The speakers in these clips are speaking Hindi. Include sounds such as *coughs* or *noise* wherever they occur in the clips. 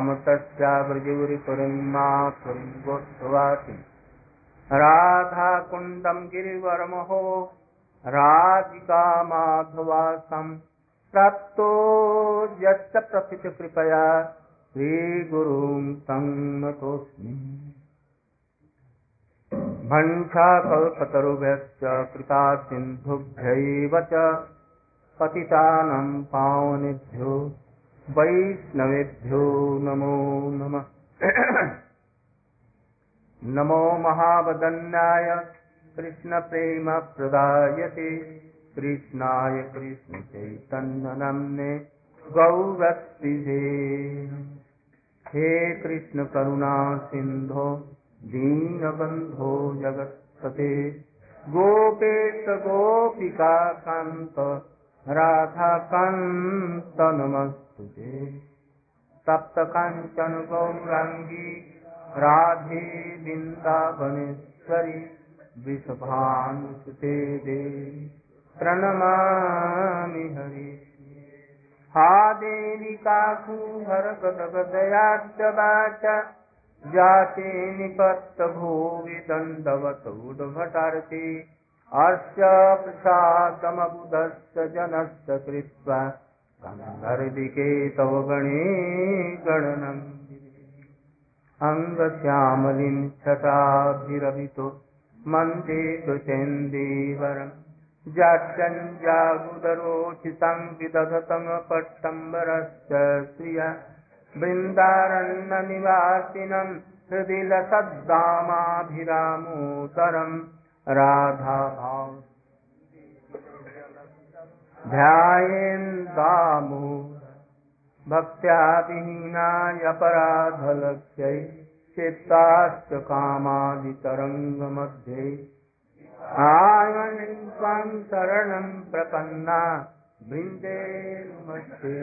कमतस्याव्रजौरिपुरीमापुरीं गोत्वासि राधाकुण्डं गिरिवरमहो राधिका माधवासं प्राप्तो यश्च प्रथितकृपया श्रीगुरुं तं नतोऽस्मि भञ्छाकल्पतरुभ्यश्च कृता सिन्धुभ्यैव च पतितानं पावनेभ्यो। वैष्णवेभ्यो नमो नमः। नमो महावदन्याय। कृष्णप्रेमप्रदायते कृष्णाय कृष्णचैतन्यनम्ने गौरत्रिजे हे कृष्णकरुणा सिन्धो, दीनबन्धो जगत्पते। गोपेश गोपिका कान्त सप्तकाञ्चन गौराङ्गी राधे वृन्दावनेश्वरि वृषभानुसुते देवी प्रणमामि हरि। हा देवी काकुहर गदगदयाद्यवाच जाते निपत्तभुवि दण्डवतौडभटार्थे अस्य प्रसादमबुधस्य जनस्य कृत्वा गन्धर्विके तव गणे गणनम् अङ्गश्यामलिं छटाभिरभितो मन्दे कृतेन्दीवरम् जाड्यञ्जागुदरोचितं विदधतमपट्टम्बरस्य श्रिया बृन्दारण्यनिवासिनं हृदि लसद्दामाभिरामोदरम् राधाभाव ध्यायेन् दामो भक्त्या विहीनायपराधलक्ष्यै चित्ताश्च कामादितरङ्गमध्ये। आयन् त्वां शरणं प्रपन्ना वृन्दे नमस्ते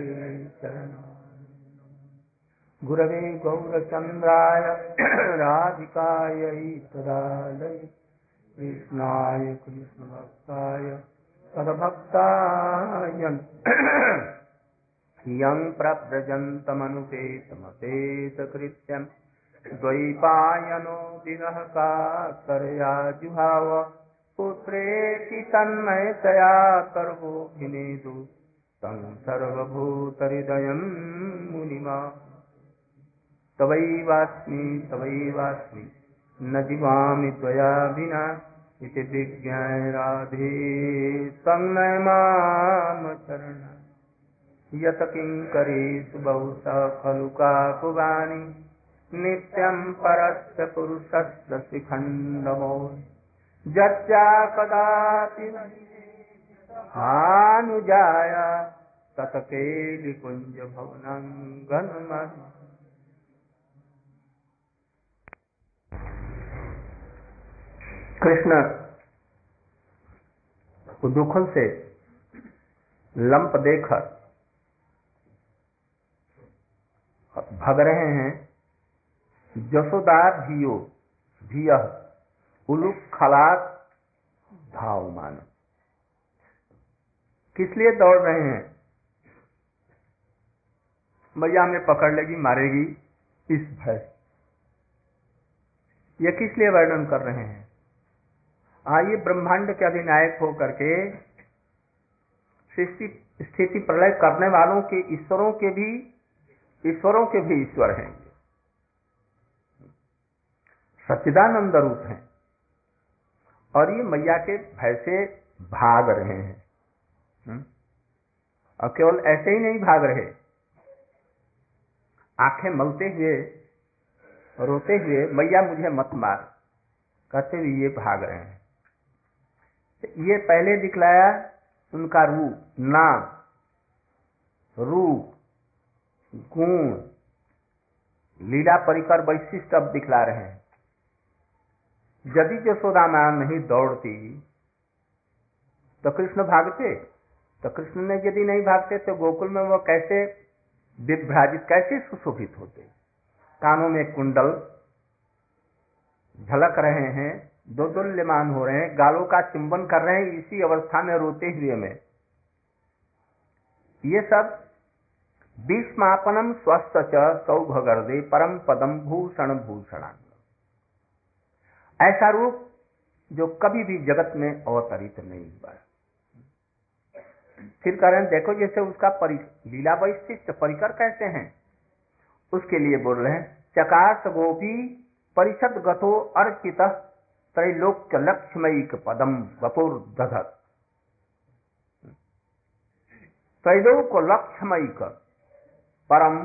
गुरवे गौरचन्द्राय *clears throat* राधिकायै तदालय कृष्णाय, कृष्णभक्ताय। तद्भक्ताय यं प्रव्रजन्तमनुपेतमपेतकृत्यं द्वैपायनो विरह काकरया जुहाव पुत्रेति तन्मयतया सर्वोऽभिनेदु तं सर्वभूतहृदयं मुनिमा। तवैवास्मि तवैवास्मि। न जीवामि त्वया विना। इति विज्ञाय राधे तन्मय माम चरण यत किङ्करेषु बहुशः खलु काकुवानि नित्यं परस्य पुरुषस्य शिखण्डमो जत्या कदापि हानुजाय ततकेलिकुञ्जभवनं गन्मन् कृष्ण दुखों से लंप देकर भग रहे हैं जसोदा धियो धिय उलुक खलात भाव मान किस लिए दौड़ रहे हैं? मैया हमें पकड़ लेगी, मारेगी, इस भय ये किस लिए वर्णन कर रहे हैं? आइए ब्रह्मांड के अधिनायक होकर के सृष्टि, स्थिति प्रलय करने वालों के, ईश्वरों के भी, ईश्वरों के भी ईश्वर हैं। सच्चिदानंद रूप हैं। और ये मैया के भय से भाग रहे हैं। और केवल ऐसे ही नहीं भाग रहे। आँखें मलते हुए, रोते हुए मैया मुझे मत मार। कहते हुए ये भाग रहे हैं। ये पहले दिखलाया उनका रूप नाम। रूप गुण। लीला परिकर वैशिष्ट अब दिखला रहे हैं। यदि यशोदा माँ नहीं दौड़ती तो कृष्ण भागते? तो कृष्ण ने यदि नहीं भागते तो गोकुल में वो कैसे विभ्राजित, कैसे सुशोभित होते? कानों में कुंडल झलक रहे हैं दो दुल्यमान हो रहे हैं, गालों का चुंबन कर रहे हैं, इसी अवस्था में रोते हुए में। ये सब भीष्मापनम स्वस्थ च सौभगर्दे परम पदम भूषण भूषणांग। ऐसा रूप जो कभी भी जगत में अवतरित नहीं हुआ फिर कारण देखो जैसे उसका लीला वैशिष्ट परिकर कहते हैं? उसके लिए बोल रहे हैं चकाश गोपी परिषद गतो अर्चित त्रैलोक्य लक्ष्मयिक पदम बपुर दधत त्रैलोक लक्ष्मयिक परम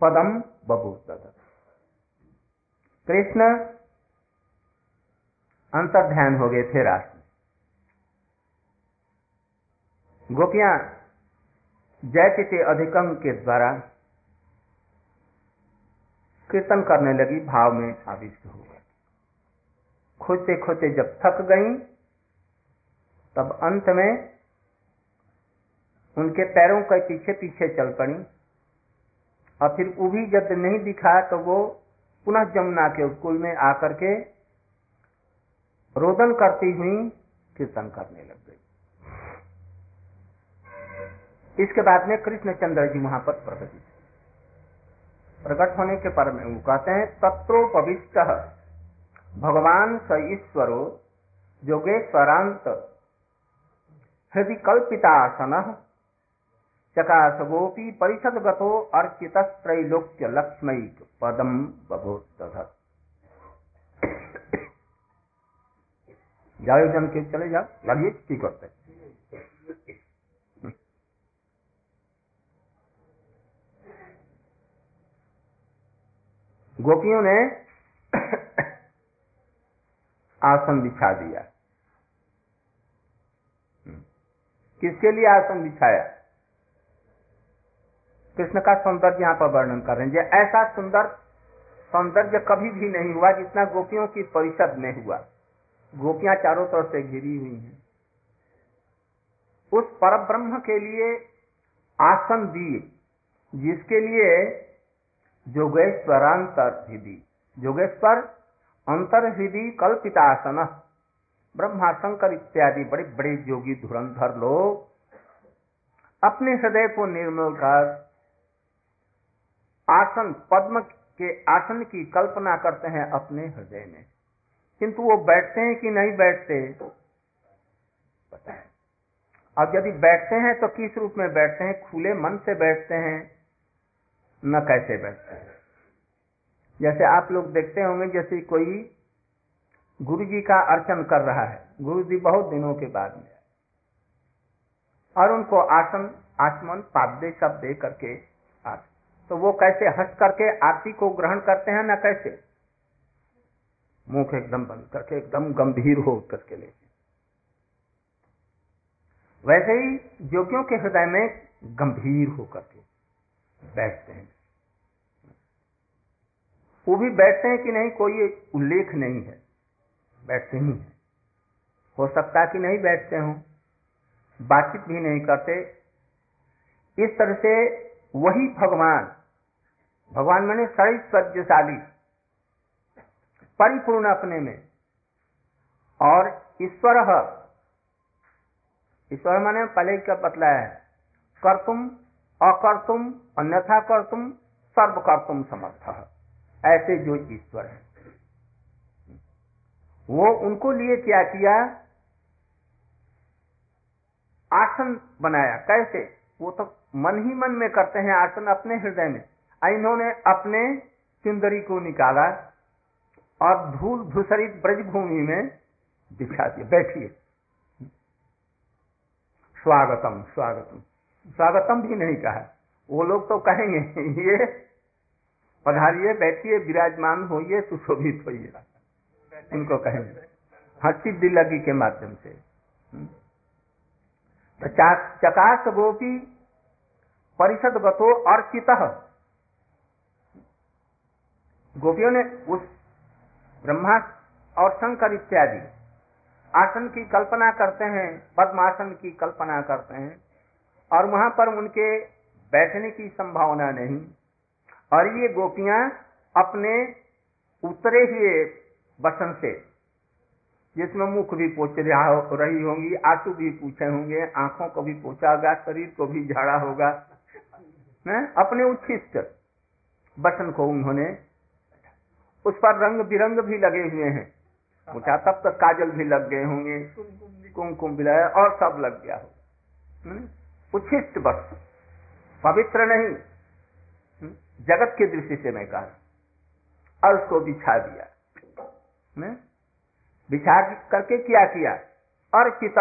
पदम बपुर दधत कृष्ण अंतर ध्यान हो गए थे राष्ट्र। गोपियाँ जैसे के अधिकम के द्वारा कीर्तन करने लगी भाव में आविष्ट हो खोते खोते जब थक गई, तब अंत में उनके पैरों के पीछे पीछे चल पड़ी। और फिर भी जब नहीं दिखा तो वो पुनः जमुना के कुल में आकर के रोदन करती हुई कीर्तन करने लग गई। इसके बाद में कृष्णचंद्र जी वहाँ पर प्रकट प्रकट होने के पर में वो कहते हैं, तत्रोपविष्ट। भगवान स ईश्वरो योगेश्वरांत हृदय कल्पितासन चकाश गोपी परिषद गतो अर्चित त्रैलोक्य लक्ष्मयिक पदम बभूत जाओ जन के चले जाओ लगिए ठीक करते? गोपियों ने आसन बिछा दिया। किसके लिए आसन बिछाया? कृष्ण का सौंदर्य यहाँ पर वर्णन कर रहे हैं। ऐसा सुंदर सौंदर्य कभी भी नहीं हुआ जितना गोपियों की परिषद में हुआ। गोपियाँ चारों तरफ़ से घिरी हुई हैं। उस पर ब्रह्म के लिए आसन दिए, जिसके लिए जोगेश्वरांतर भी दी। जोगेश्वर अंतर हृदय कल्पितासन। ब्रह्मा शंकर इत्यादि बड़े बड़े योगी धुरंधर लोग अपने हृदय को निर्मल कर आसन पद्म के आसन की कल्पना करते हैं अपने हृदय में। किंतु वो बैठते हैं कि नहीं बैठते? अब यदि बैठते हैं तो किस रूप में बैठते हैं? खुले मन से बैठते हैं, न कैसे बैठते हैं? जैसे आप लोग देखते होंगे, जैसे कोई गुरु जी का अर्चन कर रहा है। गुरु जी बहुत दिनों के बाद में और उनको आसन आचमन पाद्य सब दे करके तो वो कैसे हंस करके आरती को ग्रहण करते हैं ना कैसे? मुख एकदम बंद करके, एकदम गंभीर हो करके ले वैसे ही योगियों के हृदय में गंभीर होकर के बैठते हैं। वो भी बैठते हैं कि नहीं, कोई उल्लेख नहीं है। बैठते ही है। हो सकता कि नहीं बैठते हो। बातचीत भी नहीं करते। इस तरह से वही भगवान भगवान मैंने सर्वज्ञशाली परिपूर्ण अपने में। और ईश्वर ईश्वर माने पहले का बतला है? कर्तुम, अकर्तुम, अन्यथा कर्तुम सर्व कर्तुम समर्थ ऐसे जो ईश्वर है। वो उनको लिए क्या किया? आसन बनाया। कैसे? वो तो मन ही मन में करते हैं आसन अपने हृदय में। इन्होंने अपने सुंदरी को निकाला और धूल धूसरित ब्रजभूमि में दिखा दिया। बैठिए। स्वागतम स्वागतम। स्वागतम भी नहीं कहा। वो लोग तो कहेंगे, *laughs* ये पधारिए, बैठिए, विराजमान होइए, सुशोभित होइए। उनको कहेंगे। हसी दिलगी के माध्यम से। तो चकाश गोपी परिषद गतो अर्चित। गोपियों ने उस ब्रह्मा और शंकर इत्यादि आसन की कल्पना करते हैं, पद्मासन की कल्पना करते हैं, और वहाँ पर उनके बैठने की संभावना नहीं। और ये गोपियाँ अपने उतरे हुए बसन से, जिसमें मुख भी पोच हो, रही होंगी, आँसू भी पूछे होंगे, आँखों को भी पोछा होगा शरीर को भी झाड़ा होगा, है? अपने उच्छिष्ट बसन को उन्होंने उस पर रंग बिरंग भी लगे हुए हैं। पूछा तब तक काजल भी लग गए होंगे, कुमकुम भी लगा, और सब लग गया हो। उच्छिष्ट बस पवित्र नहीं। जगत की दृष्टि से मैं कहा और उसको बिछा दिया। बिछा करके क्या किया? अर्पित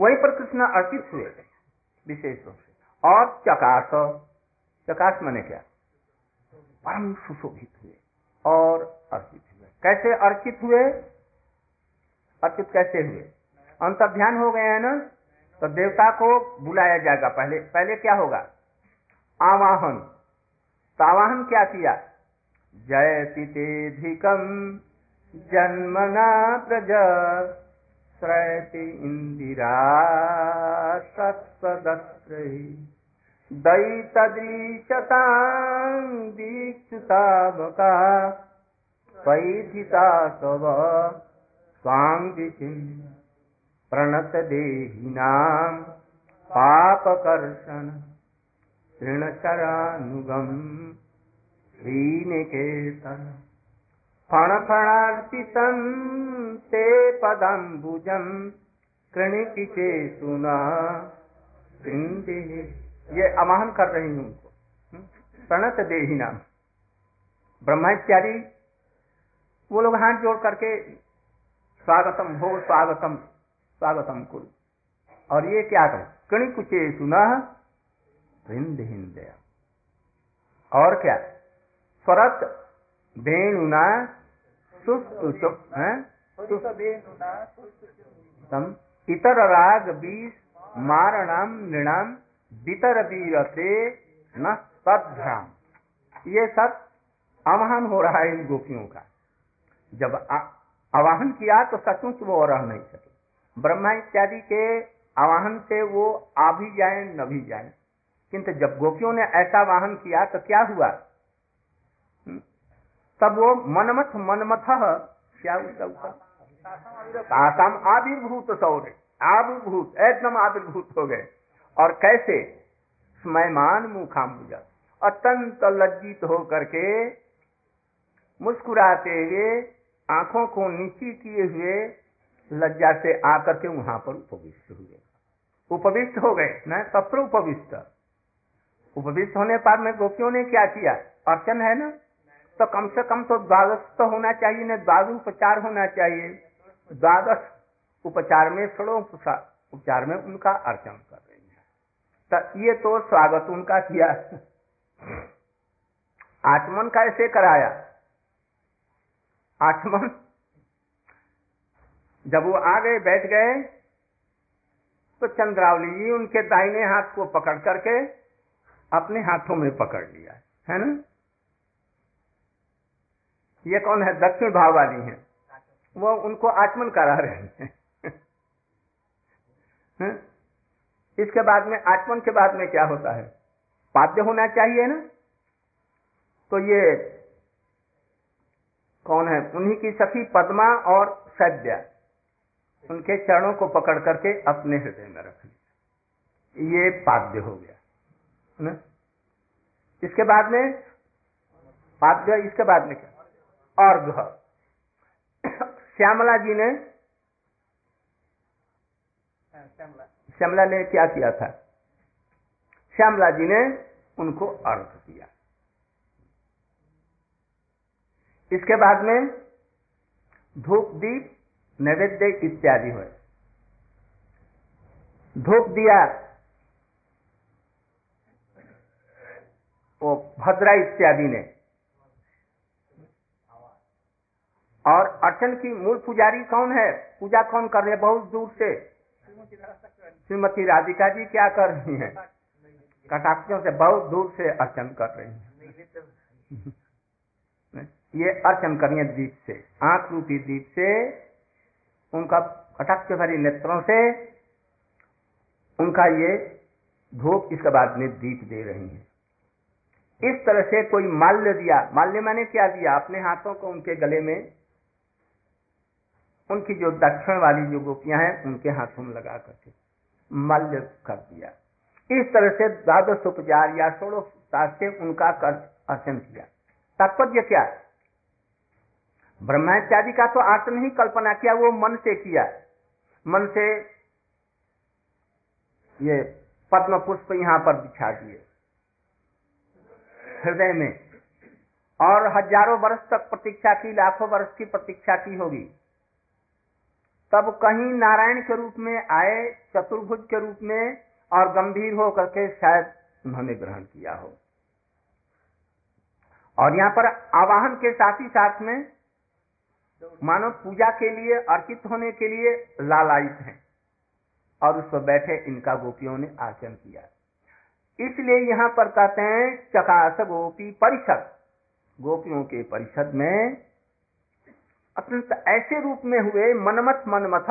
वहीं पर कृष्ण अर्पित हुए, विशेष रूप से। और चकाश चकाश मैंने क्या? परम सुशोभित हुए और अर्पित हुए। कैसे अर्पित हुए? अर्पित कैसे हुए? अंतर ध्यान हो गए हैं ना? तो देवता को बुलाया जाएगा। पहले पहले क्या होगा? आवाहन। तो आवाहन क्या किया? जयति तेधिकम जन्मना प्रज श्रयति इंदिरा सत्सदस्त्री दैतदृशतां दीक्षुतावका पैथिता तव स्वाङ्गिचिम् प्रणतदेहिनां पापकर्षण। तृणचरानुगम् श्रीनिकेतन। फणफणार्पितं ते पदम्बुजम् कृणिकिचे सुना ये अमाहन कर रही हूँ उनको। प्रणत देही नाम। ब्रह्मा इत्यादि वो लोग हाथ जोड़ करके स्वागतम हो, स्वागतम स्वागतम कुल और ये क्या करें कणि कुचे सुना हिंद हिंद और क्या? स्वरत वेणुना सुस्तुचुप इतर राग बीस मारणाम नृणाम बितर बीरते न तद्भ्राम ये सब आवाहन हो रहा है इन गोपियों का। जब आवाहन किया तो सचमुच वो रह नहीं सके। ब्रह्मा इत्यादि के आवाहन से वो आ भी जाए न भी जाए। किंतु जब गोपियों ने ऐसा वाहन किया तो क्या हुआ? हम्म? तब वो मनमथ मनमथ, क्या आसाम आविर्भूत सौर्य आविर्भूत, एकदम आविर्भूत हो गए। और कैसे? स्मयमान मुखाम्बुजा। अत्यंत लज्जित हो करके मुस्कुराते हुए, आँखों को नीची किए हुए लज्जा से आकर के वहाँ पर उपविष्ट हुए। उपविष्ट हो गए, न तत्र उपविष्ट। उपविष्ट होने पर में गोपियों ने क्या किया? अर्चन है ना? तो कम से कम तो द्वादश तो होना चाहिए, न द्वादश उपचार होना चाहिए। द्वादश उपचार में षडो उपचार में उनका अर्चन कर रही है। तो ये तो स्वागत उनका किया। आचमन कैसे कराया? आचमन जब वो आ गए, बैठ गए तो चंद्रावली जी उनके दाहिने हाथ को पकड़ करके अपने हाथों में पकड़ लिया है। ना? ये कौन है? दक्षिण भाव वाली है। वो उनको आचमन करा रहे हैं। *laughs* है? इसके बाद में आचमन के बाद में क्या होता है? पाद्य होना चाहिए ना? तो ये कौन है? उन्हीं की सखी पद्मा और सद्या। उनके चरणों को पकड़ करके अपने हृदय में रख लिया। ये पाद्य हो गया। ना? इसके बाद में? पाद्य इसके बाद में क्या? अर्घ *coughs* श्यामला जी ने? श्यामला ने क्या किया था? श्यामला जी ने उनको अर्घ दिया। इसके बाद में? धूप दीप नैवेद्य इत्यादि हुए। धूप दिया। वो भद्रा इत्यादि ने। और अर्चन की मूल पुजारी कौन है? पूजा कौन कर रहे बहुत दूर से। श्रीमती राधिका जी क्या कर रही हैं? कटाक्षों से बहुत दूर से अर्चन कर रही हैं। ये अर्चन करिए दीप से, आँख रूपी दीप से, उनका कटाक्ष भरी नेत्रों से, उनका ये धूप इसके बाद में दीप दे रही है। इस तरह से कोई माल्य दिया। माल्य मैंने क्या दिया? अपने हाथों को उनके गले में, उनकी जो दक्षिण वाली जो गोपियाँ हैं, उनके हाथों में लगा करके माल्य कर दिया। इस तरह से द्वादश उपचार या सोलह से उनका अर्चन किया। तात्पर्य क्या? ब्रह्मा इत्यादि का तो अर्थ ही कल्पना किया, वो मन से किया। मन से ये पद्म पुष्प यहाँ पर बिछा दिए। हृदय में। और हज़ारों वर्ष तक प्रतीक्षा की, लाखों वर्ष की प्रतीक्षा की होगी। तब कहीं नारायण के रूप में आए, चतुर्भुज के रूप में, और गंभीर हो करके शायद उन्होंने ग्रहण किया हो। और यहाँ पर आवाहन के साथ ही साथ में मानव पूजा के लिए, अर्पित होने के लिए लालायित हैं। और उस पर बैठे इनका गोपियों ने आचरण किया। इसलिए यहाँ पर कहते हैं चकास गोपी परिषद। गोपियों के परिषद में अत्यंत ऐसे रूप में हुए, मनमत मनमथ,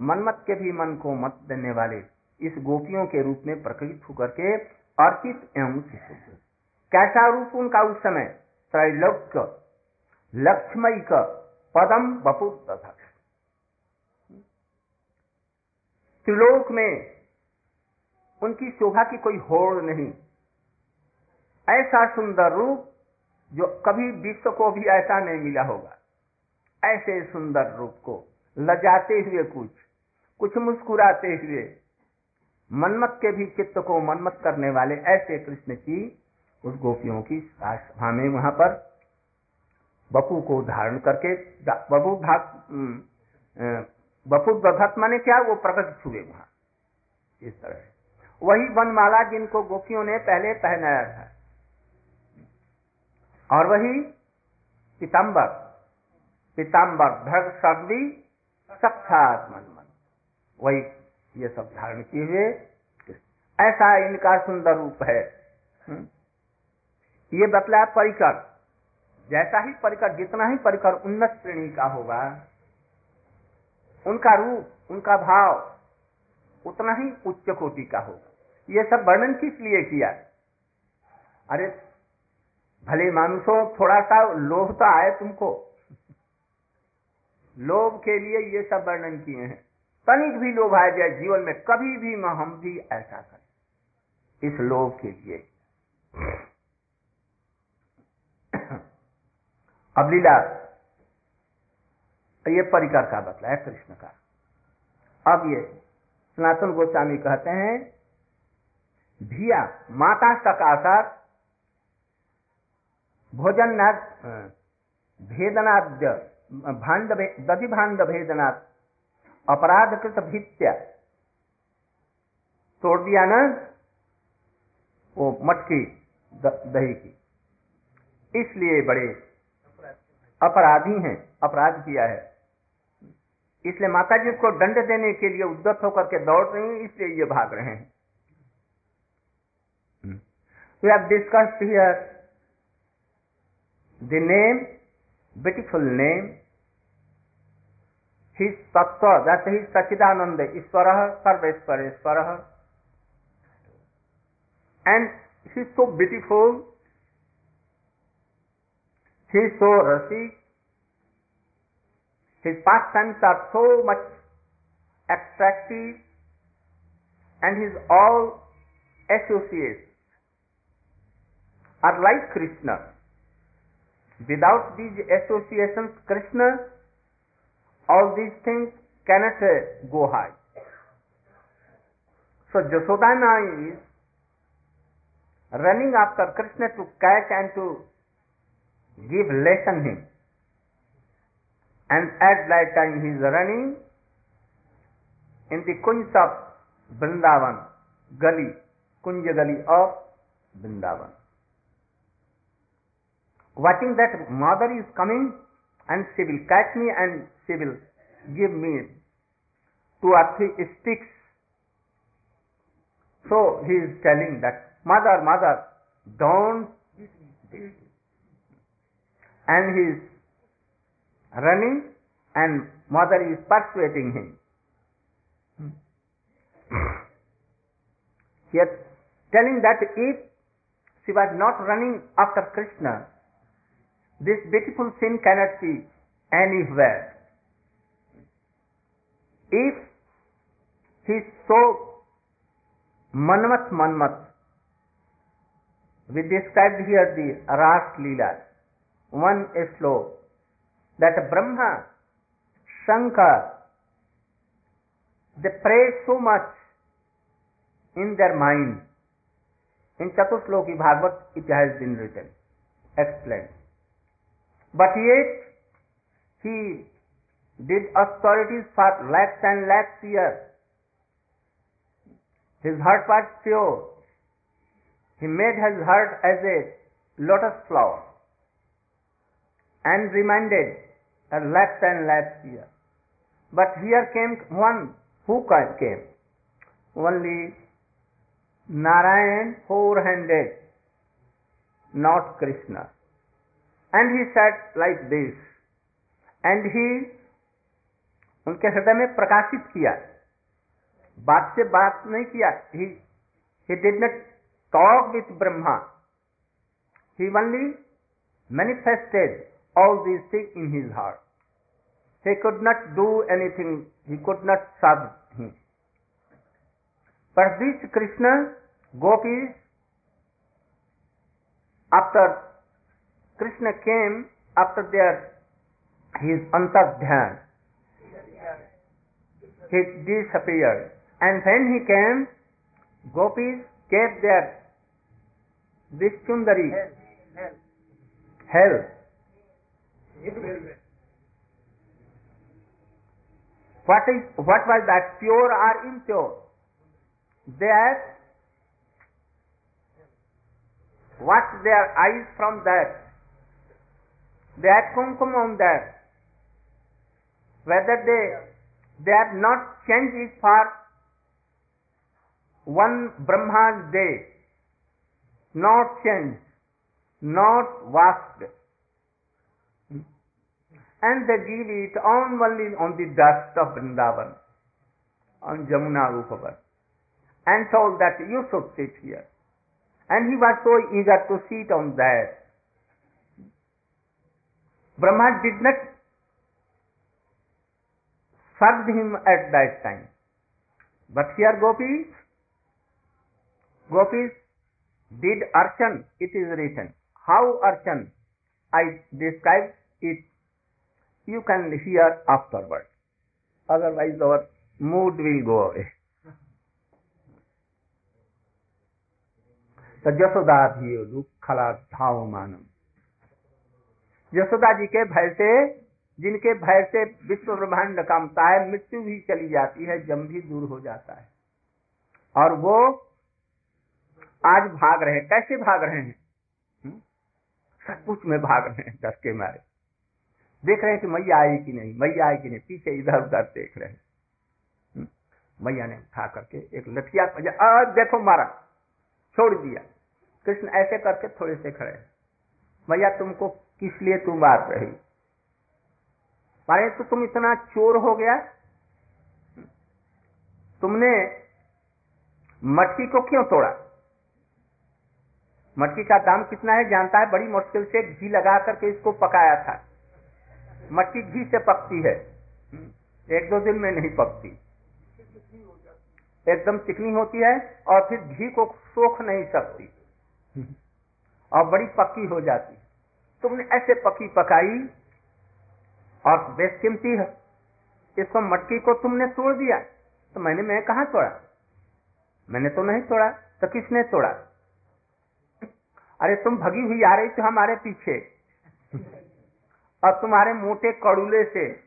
मनमत के भी मन को मत देने वाले, इस गोपियों के रूप में प्रकटित होकर के अर्पित एवं कैसा रूप उनका उस समय? त्रैलोक्य लक्ष्मय का पदम तथा त्रिलोक में उनकी शोभा की कोई होड़ नहीं। ऐसा सुंदर रूप जो कभी विश्व को भी ऐसा नहीं मिला होगा। ऐसे सुंदर रूप को लजाते हुए कुछ कुछ मुस्कुराते हुए मनमत के भी चित्त को मनमत करने वाले ऐसे कृष्ण की उस गोपियों की सभा में वहाँ पर बपू को धारण करके बपू भाग बपू भगत माने क्या? वो प्रकट हुए वहाँ। इस तरह। वही वनमाला जिनको गोपियों ने पहले पहनाया था। और वही पिताम्बर पिताम्बर धर्म सर्दी साक्षात मन मन वही ये सब धारण किए हुए। ऐसा इनका सुंदर रूप है। हम्म। ये बतला परिकर। जैसा ही परिकर, जितना ही परिकर उन्नत श्रेणी का होगा, उनका रूप, उनका भाव उतना ही उच्च कोटि का होगा। ये सब वर्णन किस लिए किया? अरे, भले मानुषो थोड़ा सा लोभ तो आए तुमको। लोभ के लिए ये सब वर्णन किए हैं। तनिक भी लोभ आ जाए जीवन में, कभी भी हम भी ऐसा करें। इस लोभ के लिए। अब लीला, ये परिकर का बतला है, कृष्ण का। अब ये सनातन गोस्वामी कहते हैं भिया माता सकाशर भोजन भेदनाद्य भांड दधि भांड भेदनाथ अपराध कृत भित्या। तोड़ दिया ना वो मटकी दही की। इसलिए बड़े अपराधी हैं अपराध किया है। इसलिए माता जी को दंड देने के लिए उद्दत होकर के दौड़ रही हैं इसलिए ये भाग रहे हैं। We have discussed here the name, beautiful name, his tattva, that is Sachidananda, Iswaraha, Sarveshwareshwaraha. And he is so beautiful, he is so rasic, his pastimes are so much attractive, and his all associates are like Krishna. Without these associations, Krishna, all these things cannot uh, go high. So Jasodana is running after Krishna to catch and to give lesson him. And at that time he is running in the kunj of Vrindavan, Gali, Kunja Gali of Vrindavan watching that mother is coming and she will catch me and she will give me two or three sticks. So he is telling that, mother, mother, don't And he is running and mother is persuading him. Yet telling that if she was not running after Krishna, this beautiful sin cannot be anywhere. If he is so Manmat Manmat. We described here the Ras Leela. One slok that Brahma, Shankar, they pray so much in their mind. In Chatusloki Bhagavad it has been written, explained. But yet he did austerities for lakhs and lakhs years. His heart was pure. He made his heart as a lotus flower and reminded a lakhs and lakhs years. But here came one who came? Only Narayan four-handed, not Krishna. And he sat like this and he उनके हृदय में प्रकाशित किया। बात से बात नहीं किया। He he did not talk with Brahma he only manifested all this thing in his heart he could not do anything he could not सब ही पर this Krishna gopi after Krishna came, after their his antardhyan, he disappeared. And when he came, gopis kept their Vishchundari, hell. What is what was that? Pure or impure? That what their eyes from that? They had on that. Whether they they have not changed it for one Brahma's day, not changed, not washed, and they give it only on the dust of Vrindavan, on Jamuna Rupavar, and told that you should sit here. And he was so eager to sit on that. Brahma did not serve him at that time. But here gopis, gopis did archan, it is written. How archan? I describe it you can hear afterward. Otherwise our mood will go away. *laughs* तो जसोदा यशोदा जी के भय से, जिनके भय से विश्व ब्रह्मांड कामता है, मृत्यु भी चली जाती है जम भी दूर हो जाता है। और वो आज भाग रहे कैसे भाग रहे हैं? सचमुच में भाग रहे हैं डर के मारे। देख रहे हैं कि मैया आई कि नहीं? मैया आई कि नहीं? पीछे इधर उधर देख रहे हैं। मैया ने उठा करके एक लठिया देखो मारा। छोड़ दिया। कृष्ण ऐसे करके थोड़े से खड़े मैया, तुमको किस लिए तुम मार रही? मारे तो तुम इतना चोर हो गया। तुमने मटकी को क्यों तोड़ा? मटकी का दाम कितना है जानता है? बड़ी मुश्किल से घी लगा करके इसको पकाया था। मटकी घी से पकती है। एक दो दिन में नहीं पकती। एकदम चिकनी होती है और फिर घी को सोख नहीं सकती। और बड़ी पक्की हो जाती। तुमने ऐसे पकी पकाई और बेशकीमती है। इसको मटकी को तुमने तोड़ दिया। तो मैंने, मैं कहा तोड़ा? मैंने तो नहीं तोड़ा तो किसने तोड़ा? अरे तुम भगी हुई आ रही थी हमारे पीछे। और तुम्हारे मोटे कड़ूले से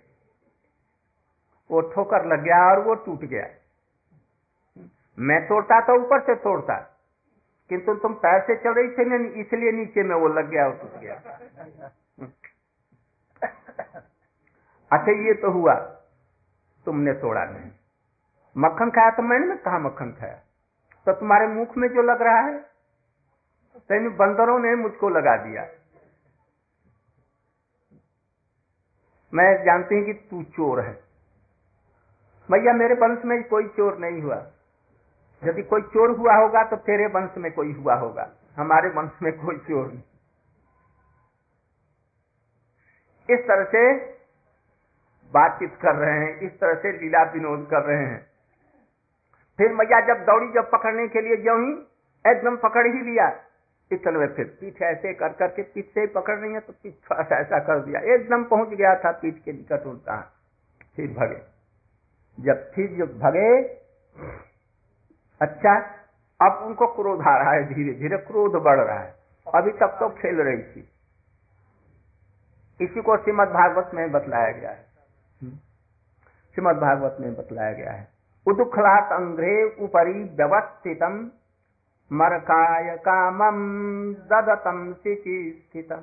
वो ठोकर लग गया और वो टूट गया। मैं तोड़ता तो ऊपर से तोड़ता। किंतु तुम पैर से रही थे इसलिए नीचे में वो लग गया और टूट गया। अच्छा ये तो हुआ। तुमने तोड़ा नहीं। मक्खन खाया तो मैंने ना कहा मक्खन खाया। तो तुम्हारे मुख में जो लग रहा है, तेन बंदरों ने मुझको लगा दिया। मैं जानती हूँ कि तू चोर है। भैया, मेरे वंश में कोई चोर नहीं हुआ। यदि कोई चोर हुआ होगा तो तेरे वंश में कोई हुआ होगा। हमारे वंश में कोई चोर नहीं। इस तरह से बातचीत कर रहे हैं, इस तरह से लीला विनोद कर रहे हैं। फिर मैया जब दौड़ी, जब पकड़ने के लिए जो ही एकदम पकड़ ही लिया, इतने में फिर पीठ ऐसे कर करके पीठ से ही पकड़ रही है तो पीठ थोड़ा सा ऐसा कर दिया। एकदम पहुँच गया था पीठ के निकट उल्टा। फिर भगे। जब फिर जब भगे अच्छा अब उनको क्रोध आ रहा है धीरे धीरे क्रोध बढ़ रहा है। अभी तक तो खेल रही थी। इसी को श्रीमद भागवत में बतलाया गया है। हम्म। श्रीमद भागवत में बतलाया गया है। उदुखलात अंग्रे उपरी व्यवस्थितम मरकाय कामम ददतम शिचि स्थितम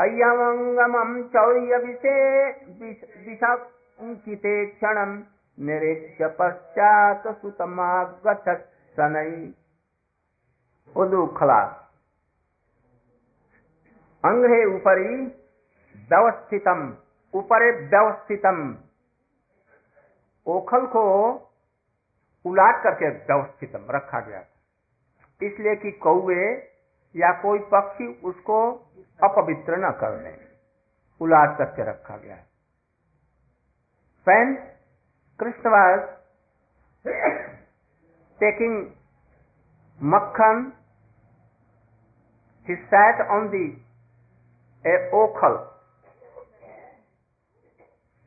हयमंगमम चौर्य विषे विषंकिते क्षण निरीक्ष पश्चात सुतमागत शनई उदुखला अंग्रे उपरी व्यवस्थितम ऊपरे व्यवस्थितम। ओखल को उलाट करके व्यवस्थितम रखा गया। इसलिए कि कौए या कोई पक्षी उसको अपवित्र न कर ले उलाट करके रखा गया। Fan Krishna was taking makhan he sat on the a okhal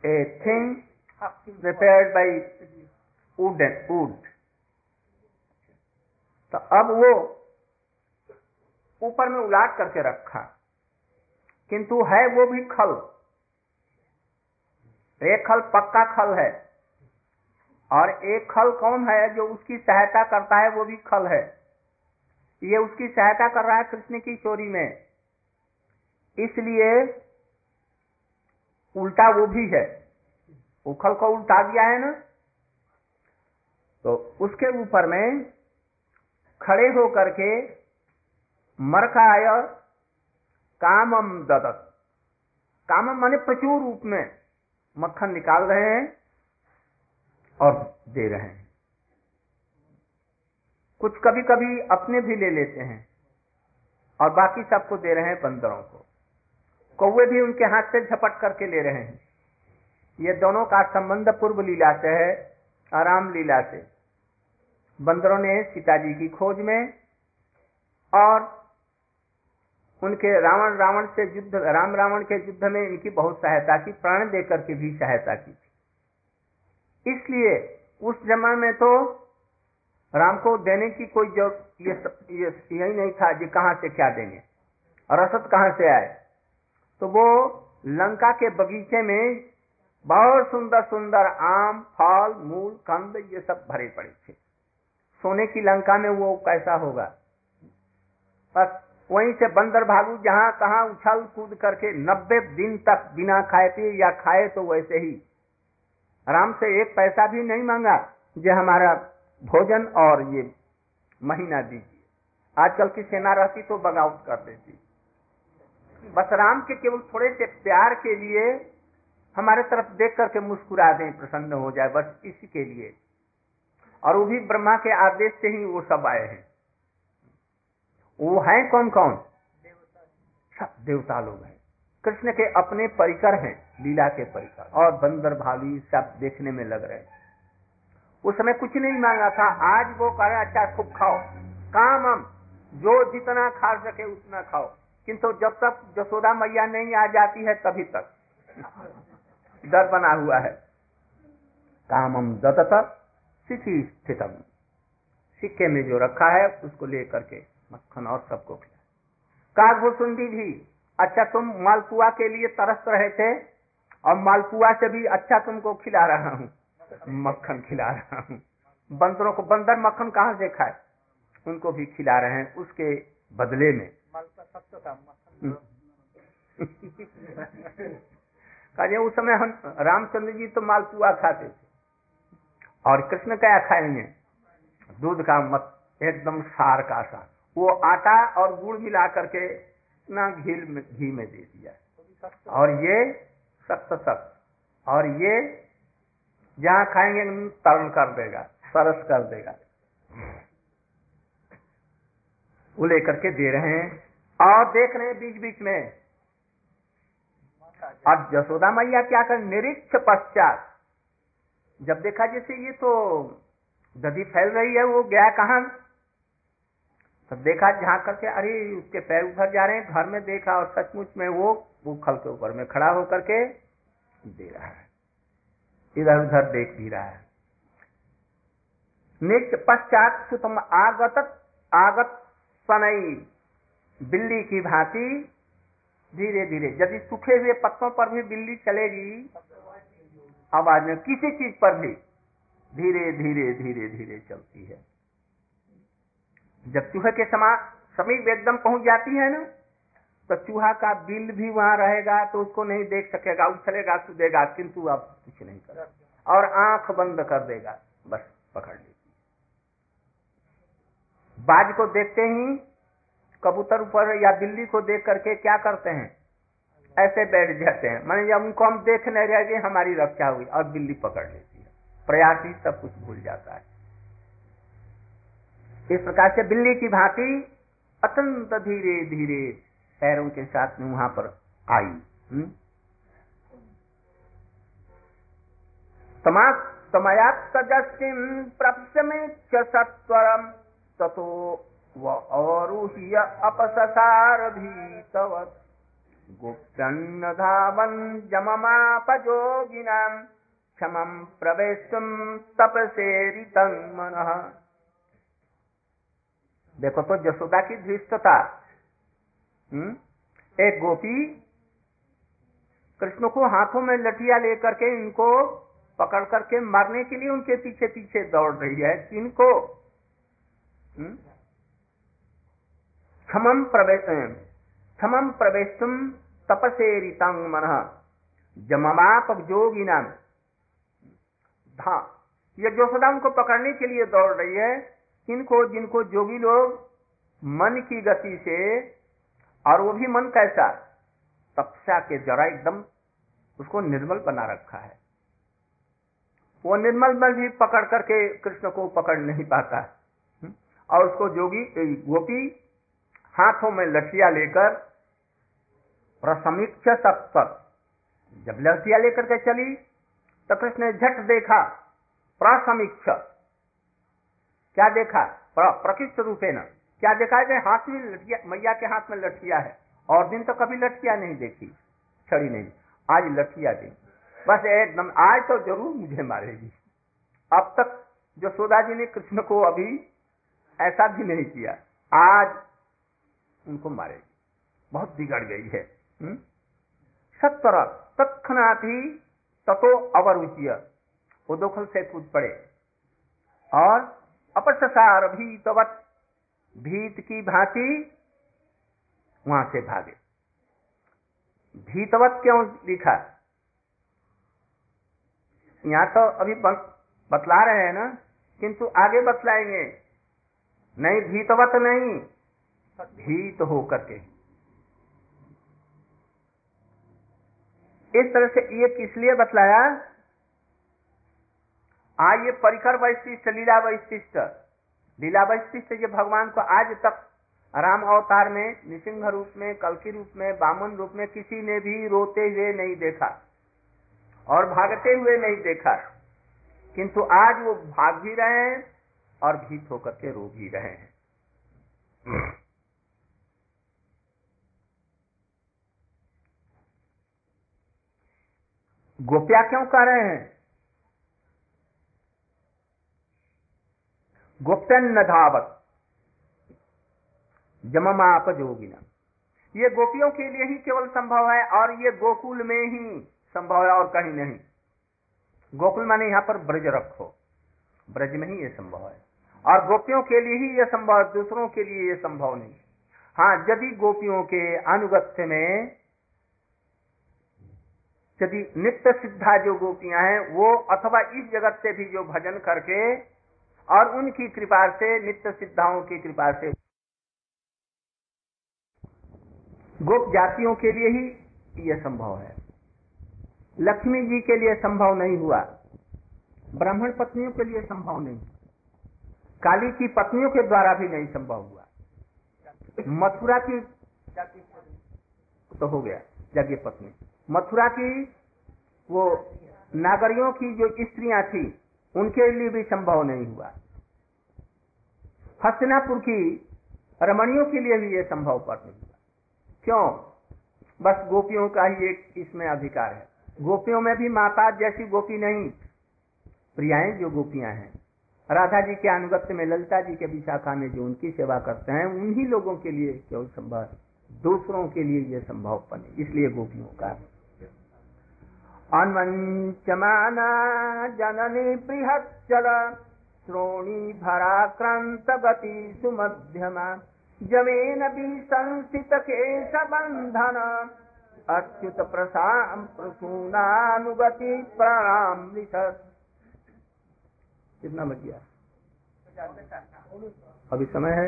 a thing prepared by wood and wood. तो अब वो ऊपर में उलाट करके रखा किंतु है वो भी खल एक खल पक्का खल है और एक खल कौन है जो उसकी सहायता करता है, वो भी खल है। ये उसकी सहायता कर रहा है कृष्ण की चोरी में। इसलिए उल्टा वो भी है। उखल को उल्टा दिया है ना? तो उसके ऊपर में खड़े हो करके मरकाय कामम ददत। कामम माने प्रचुर रूप में मक्खन निकाल रहे हैं। और दे रहे हैं। कुछ कभी कभी अपने भी ले लेते हैं और बाकी सबको दे रहे हैं बंदरों को। कौवे भी उनके हाथ से झपट करके ले रहे हैं। ये दोनों का संबंध पूर्व लीला से है, आराम लीला से। बंदरों ने सीता जी की खोज में और उनके रावण रावण से युद्ध राम रावण के युद्ध में इनकी बहुत सहायता की, प्राण देकर के भी सहायता की थी। इसलिए उस जमा में तो राम को देने की कोई जो ये, ये यही नहीं था जी कहाँ से क्या देंगे। और असत कहाँ से आए? तो वो लंका के बगीचे में बहुत सुंदर सुंदर आम फल मूल कंद ये सब भरे पड़े थे। सोने की लंका में वो कैसा होगा? बस वहीं से बंदर भालू जहाँ कहा उछल कूद करके नब्बे दिन तक बिना खाए पिए या खाए तो वैसे ही आराम से एक पैसा भी नहीं मांगा जो हमारा भोजन और ये महीना दीजिए। आजकल की सेना रहती तो बगावत कर देती। बस राम के केवल थोड़े से प्यार के लिए हमारे तरफ़ देख करके मुस्कुरा दें, प्रसन्न हो जाए, बस इसी के लिए। और वो भी ब्रह्मा के आदेश से ही वो सब आए हैं। वो हैं कौन कौन सब देवता लोग हैं। कृष्ण के अपने परिकर हैं, लीला के परिकर। और बंदर भाली सब देखने में लग रहे उस समय कुछ नहीं मांगा था। आज वो कह रहे अच्छा खूब खाओ। काम हम। जो जितना खा सके उतना खाओ। किंतु जब तक जसोदा मैया नहीं आ जाती है, तभी तक। *laughs* डर बना हुआ है। कामम दत्त सिथि स्थितम सिक्के में जो रखा है, उसको लेकर के मक्खन और सबको खिला कागभूसुंडी भी अच्छा तुम मालपुआ के लिए तरस रहे थे और मालपुआ से भी अच्छा तुमको खिला रहा हूँ। मक्खन खिला रहा हूँ। बंदरों को बंदर मक्खन कहाँ से खाए? उनको भी खिला रहे हैं उसके बदले में। *laughs* कहे उस समय हम रामचंद्र जी तो मालपुआ खाते थे। और कृष्ण क्या खाएँगे? दूध का मत एकदम सार का सा वो आटा और गुड़ मिला करके ना घी में घी में दे दिया। और ये सख्त सख्त। और ये जहाँ खाएँगे तरल कर देगा, सरस कर देगा। वो लेकर के दे रहे हैं। और देख रहे हैं बीच बीच में। और जसोदा मैया क्या कर? निरीक्ष पश्चात। जब देखा जैसे ये तो दधी फैल रही है, वो गया कहाँ? तो देखा झाँक करके, अरे, उसके पैर उधर जा रहे हैं, घर में देखा और सचमुच में वो वो खल के ऊपर में खड़ा होकर के दे रहा है। इधर उधर देख भी रहा है। नित्य पश्चात सुतम आगत आगत सनई, बिल्ली की भांति धीरे धीरे, यदि सूखे हुए पत्तों पर भी बिल्ली चलेगी, आवाज़ में किसी चीज़ पर भी धीरे धीरे धीरे धीरे चलती है। जब चूहे के समा, समीप एकदम पहुँच जाती है ना तो चूहा का बिल भी वहाँ रहेगा तो उसको नहीं देख सकेगा, उछलेगा, कूदेगा, किंतु अब कुछ नहीं कर और आँख बंद कर देगा, बस पकड़ लेती बाज को देखते ही कबूतर ऊपर या बिल्ली को देख करके क्या करते हैं? ऐसे बैठ जाते हैं। मैंने जब उनको हम देख नहीं रहे हमारी रक्षा हुई और बिल्ली पकड़ लेती है। प्रयास ही सब कुछ भूल जाता है। इस प्रकार से बिल्ली की भांति अत्यंत धीरे धीरे पैरों के साथ में वहाँ पर आई तमयात्तजस्तिम प्रप्समे सत्वरम ततो वरुह्य अपससार भीतवत् गुप्तन्न धावन जममापजोगिनां क्षमं प्रवेशुम तपसेरितं मनः। देखो तो जसोदा की धृष्टता। हम्म? एक गोपी कृष्ण को हाथों में लठिया लेकर के इनको पकड़ करके मारने के लिए उनके पीछे पीछे दौड़ रही है। किनको? हम्म? क्षमम प्रवेश क्षमम प्रवेशुम तपसेरितंग मन। जोगी नाम धा, ये जोसदा उनको पकड़ने के लिए दौड़ रही है। किनको जिनको जोगी लोग मन की गति से, और वो भी मन कैसा, तपस्या के जरा एकदम उसको निर्मल बना रखा है। वो निर्मल में भी पकड़ करके कृष्ण को पकड़ नहीं पाता। है और उसको जोगी गोपी हाथों में लठिया लेकर प्रसमीक्ष तत्पर जब लठिया लेकर के चली तो कृष्ण ने झट देखा, प्रसमीक्ष। क्या देखा? प्रकृष्ट रूपे न क्या देखा? है हाथ में लठिया मैया के हाथ में लठिया है। और दिन तो कभी लठिया नहीं देखी। छड़ी नहीं। आज लठिया देखी बस एकदम आज तो ज़रूर मुझे मारेगी। अब तक जो सोदा जी ने कृष्ण को अभी ऐसा भी नहीं किया, आज उनको मारेगी। बहुत बिगड़ गई है। हम्म? सत्तर तत्नाथ ही ततो अवरुचिय वो दोखल से कूद पड़े। और अपसार भीतवत भीत की भांति वहाँ से भागे। भीतवत क्यों लिखा? यहाँ तो अभी बतला रहे हैं ना, किंतु आगे बतलाएँगे। नहीं, भीतवत नहीं, भीत होकर के इस तरह से ये किस लिए बतलाया? आज ये परिकर वैशिष्ट, लीला वैशिष्ट लीला वैशिष्ट ये भगवान को आज तक राम अवतार में, निसिंह रूप में, कलकी रूप में, बामन रूप में किसी ने भी रोते हुए नहीं देखा और भागते हुए नहीं देखा। किंतु आज वो भाग भी रहे हैं और भीत होकर के रो भी रहे हैं। गोपिया क्यों कह रहे हैं? गोप्यन न धावत। जममाप जोगिना ये गोपियों के लिए ही केवल संभव है और ये गोकुल में ही संभव है और कहीं नहीं। गोकुल माने यहाँ पर ब्रज रखो। ब्रज में ही ये संभव है। और गोपियों के लिए ही ये संभव है, दूसरों के लिए ये संभव नहीं। हाँ यदि गोपियों के अनुगत्य में, यदि नित्य सिद्धा जो गोपियाँ हैं, वो अथवा इस जगत से भी जो भजन करके और उनकी कृपा से, नित्य सिद्धाओं की कृपा से। गोप जातियों के लिए ही यह संभव है। लक्ष्मी जी के लिए संभव नहीं हुआ। ब्राह्मण पत्नियों के लिए संभव नहीं। काली की पत्नियों के द्वारा भी नहीं संभव हुआ। मथुरा की तो हो गया यज्ञ पत्नी। मथुरा की वो नागरियों की जो स्त्रियाँ थी उनके लिए भी संभव नहीं हुआ। हस्तिनापुर की रमणियों के लिए भी ये संभव पर नहीं हुआ। क्यों? बस गोपियों का ही एक इसमें अधिकार है। गोपियों में भी माता जैसी गोपी नहीं। प्रियाएँ जो गोपियाँ हैं। राधा जी के अनुगत्य में, ललिता जी के विशाखा में जो उनकी सेवा करते हैं, उन्हीं लोगों के लिए केवल संभव? दूसरों के लिए यह संभव बने इसलिए गोपियों का अन्वंचमाना जननी बृहच्चल श्रोणी भराक्रांत गति सुमध्यमा, जमेन संस्थित केश बंधन अच्युत प्रसाम प्रसूनानुगति प्रणाम कितना बच गया? अभी समय है?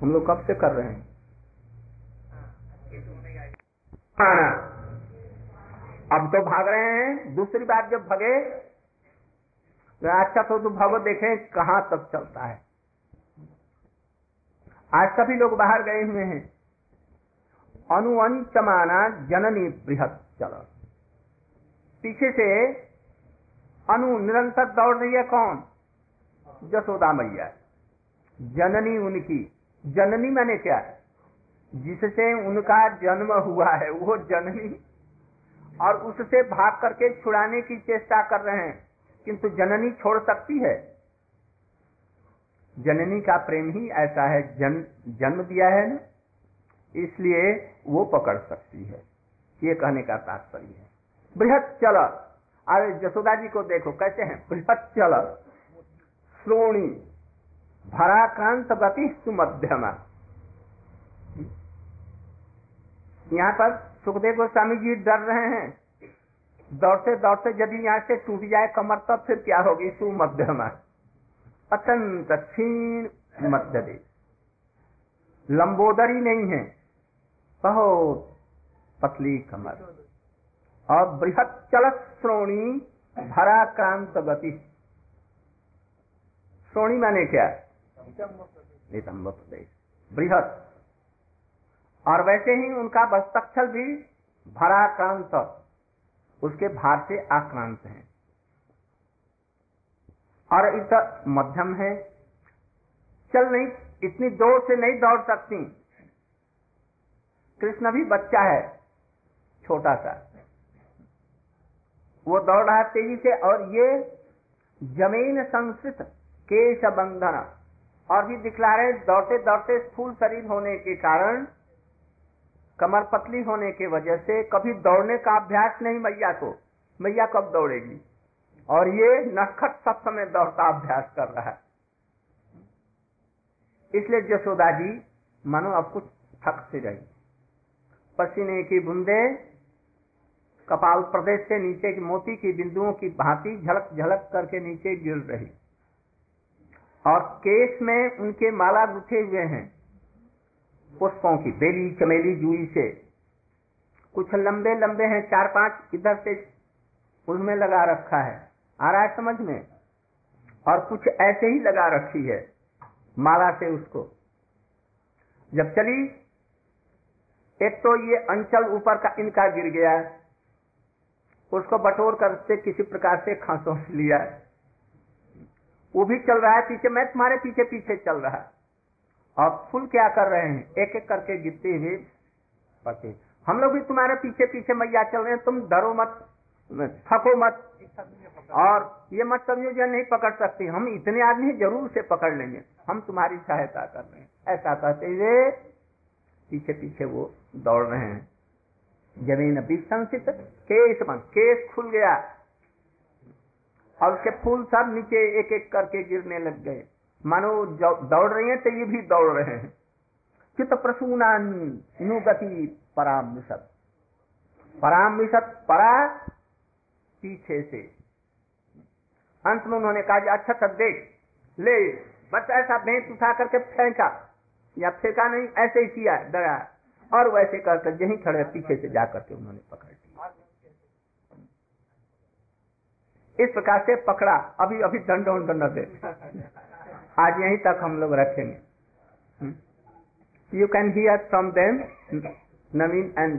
हम लोग कब से कर रहे हैं? अब तो भाग रहे हैं। दूसरी बात जब भगे तो अच्छा तो, तो भगो देखें कहाँ तक चलता है। आज सभी लोग बाहर गए हुए हैं। अनुअंचमाना जननी बृहत चल। पीछे से अनु निरंतर दौड़ रही है कौन? जसोदा मैया। जननी उनकी। जननी मैंने क्या? है जिससे उनका जन्म हुआ है वो जननी और उससे भाग करके छुड़ाने की चेष्टा कर रहे हैं। किंतु जननी छोड़ सकती है। जननी का प्रेम ही ऐसा है, जन, जन्म दिया है ना, इसलिए वो पकड़ सकती है। ये कहने का तात्पर्य है। बृहत चल। अरे जसोदा जी को देखो, कैसे हैं? बृहत चल। श्रोणी, भराक्रांत गति सुमध्यमा यहाँ पर सुखदेव गोस्वामी जी डर रहे हैं। दौड़ते दौड़ते यदि यहाँ से टूट जाए कमर, तब फिर क्या होगी? सुमध्यमा अत्यंत क्षीण मध्य दे लंबोदरी नहीं है। बहुत पतली कमर। और बृहत चल श्रोणी भराक्रांत गति। श्रोणी माने क्या? नितंब प्रदेश बृहत। और वैसे ही उनका वस्तक्षल भी भराक्रांत, उसके भार से आक्रांत है। और इस मध्यम है, चल नहीं, इतनी दौड़ से नहीं दौड़ सकती। कृष्ण भी बच्चा है, छोटा सा। वो दौड़ रहा तेज़ी से, और ये ज़मीन संस्कृत केश बंधन और भी दिखला रहे दौड़ते दौड़ते स्थूल शरीर होने के कारण कमर पतली होने की वजह से कभी दौड़ने का अभ्यास नहीं मैया को। मैया कब दौड़ेगी? और ये नखट सब समय दौड़ता अभ्यास कर रहा है। इसलिए जसोदा जी, मानो कुछ थक से रही। पसीने की बूंदे, कपाल प्रदेश से नीचे की मोती की बिंदुओं की भांति झलक झलक करके नीचे गिर रही। और केस में उनके माला गुथे हुए हैं। पुष्पों की बेली, चमेली, जुई से। कुछ लंबे लंबे हैं, चार पाँच इधर से उसमें लगा रखा है। आ रहा है समझ में? और कुछ ऐसे ही लगा रखी है, माला से उसको। जब चली, एक तो ये अंचल ऊपर का इनका गिर गया। उसको बटोर करके किसी प्रकार से खांसो लिया। वो भी चल रहा है, पीछे, मैं तुम्हारे पीछे पीछे चल रहा। है और फूल क्या कर रहे हैं? एक एक करके गिरते हुए पड़ते हम लोग भी तुम्हारे पीछे पीछे मैया चल रहे हैं, तुम डरो मत, थको मत। और ये मत समझो जो नहीं पकड़ सकती। हम इतने आदमी ज़रूर से पकड़ लेंगे। हम तुम्हारी सहायता कर रहे हैं। ऐसा कहते हुए पीछे पीछे वो दौड़ रहे हैं। ज़मीन विसंसित केस बन, केस खुल गया। और उसके फूल सब नीचे एक एक करके गिरने लग गए। मानो दौड़ रही हैं तो ये भी दौड़ रहे हैं। चित प्रसूना गति पराम मिशत पराम मिशत परा पीछे से। अंत में उन्होंने कहा अच्छा तब देख, ले, बस ऐसा भेंट उठा करके फेंका, या फेंका नहीं, ऐसे ही किया, डरा। और वैसे करके यही खड़े पीछे से जाकर के उन्होंने पकड़ लिया। इस प्रकार से पकड़ा, अभी अभी दंड न दे आज यहीं तक हम लोग रखेंगे। You can hear from them Naveen and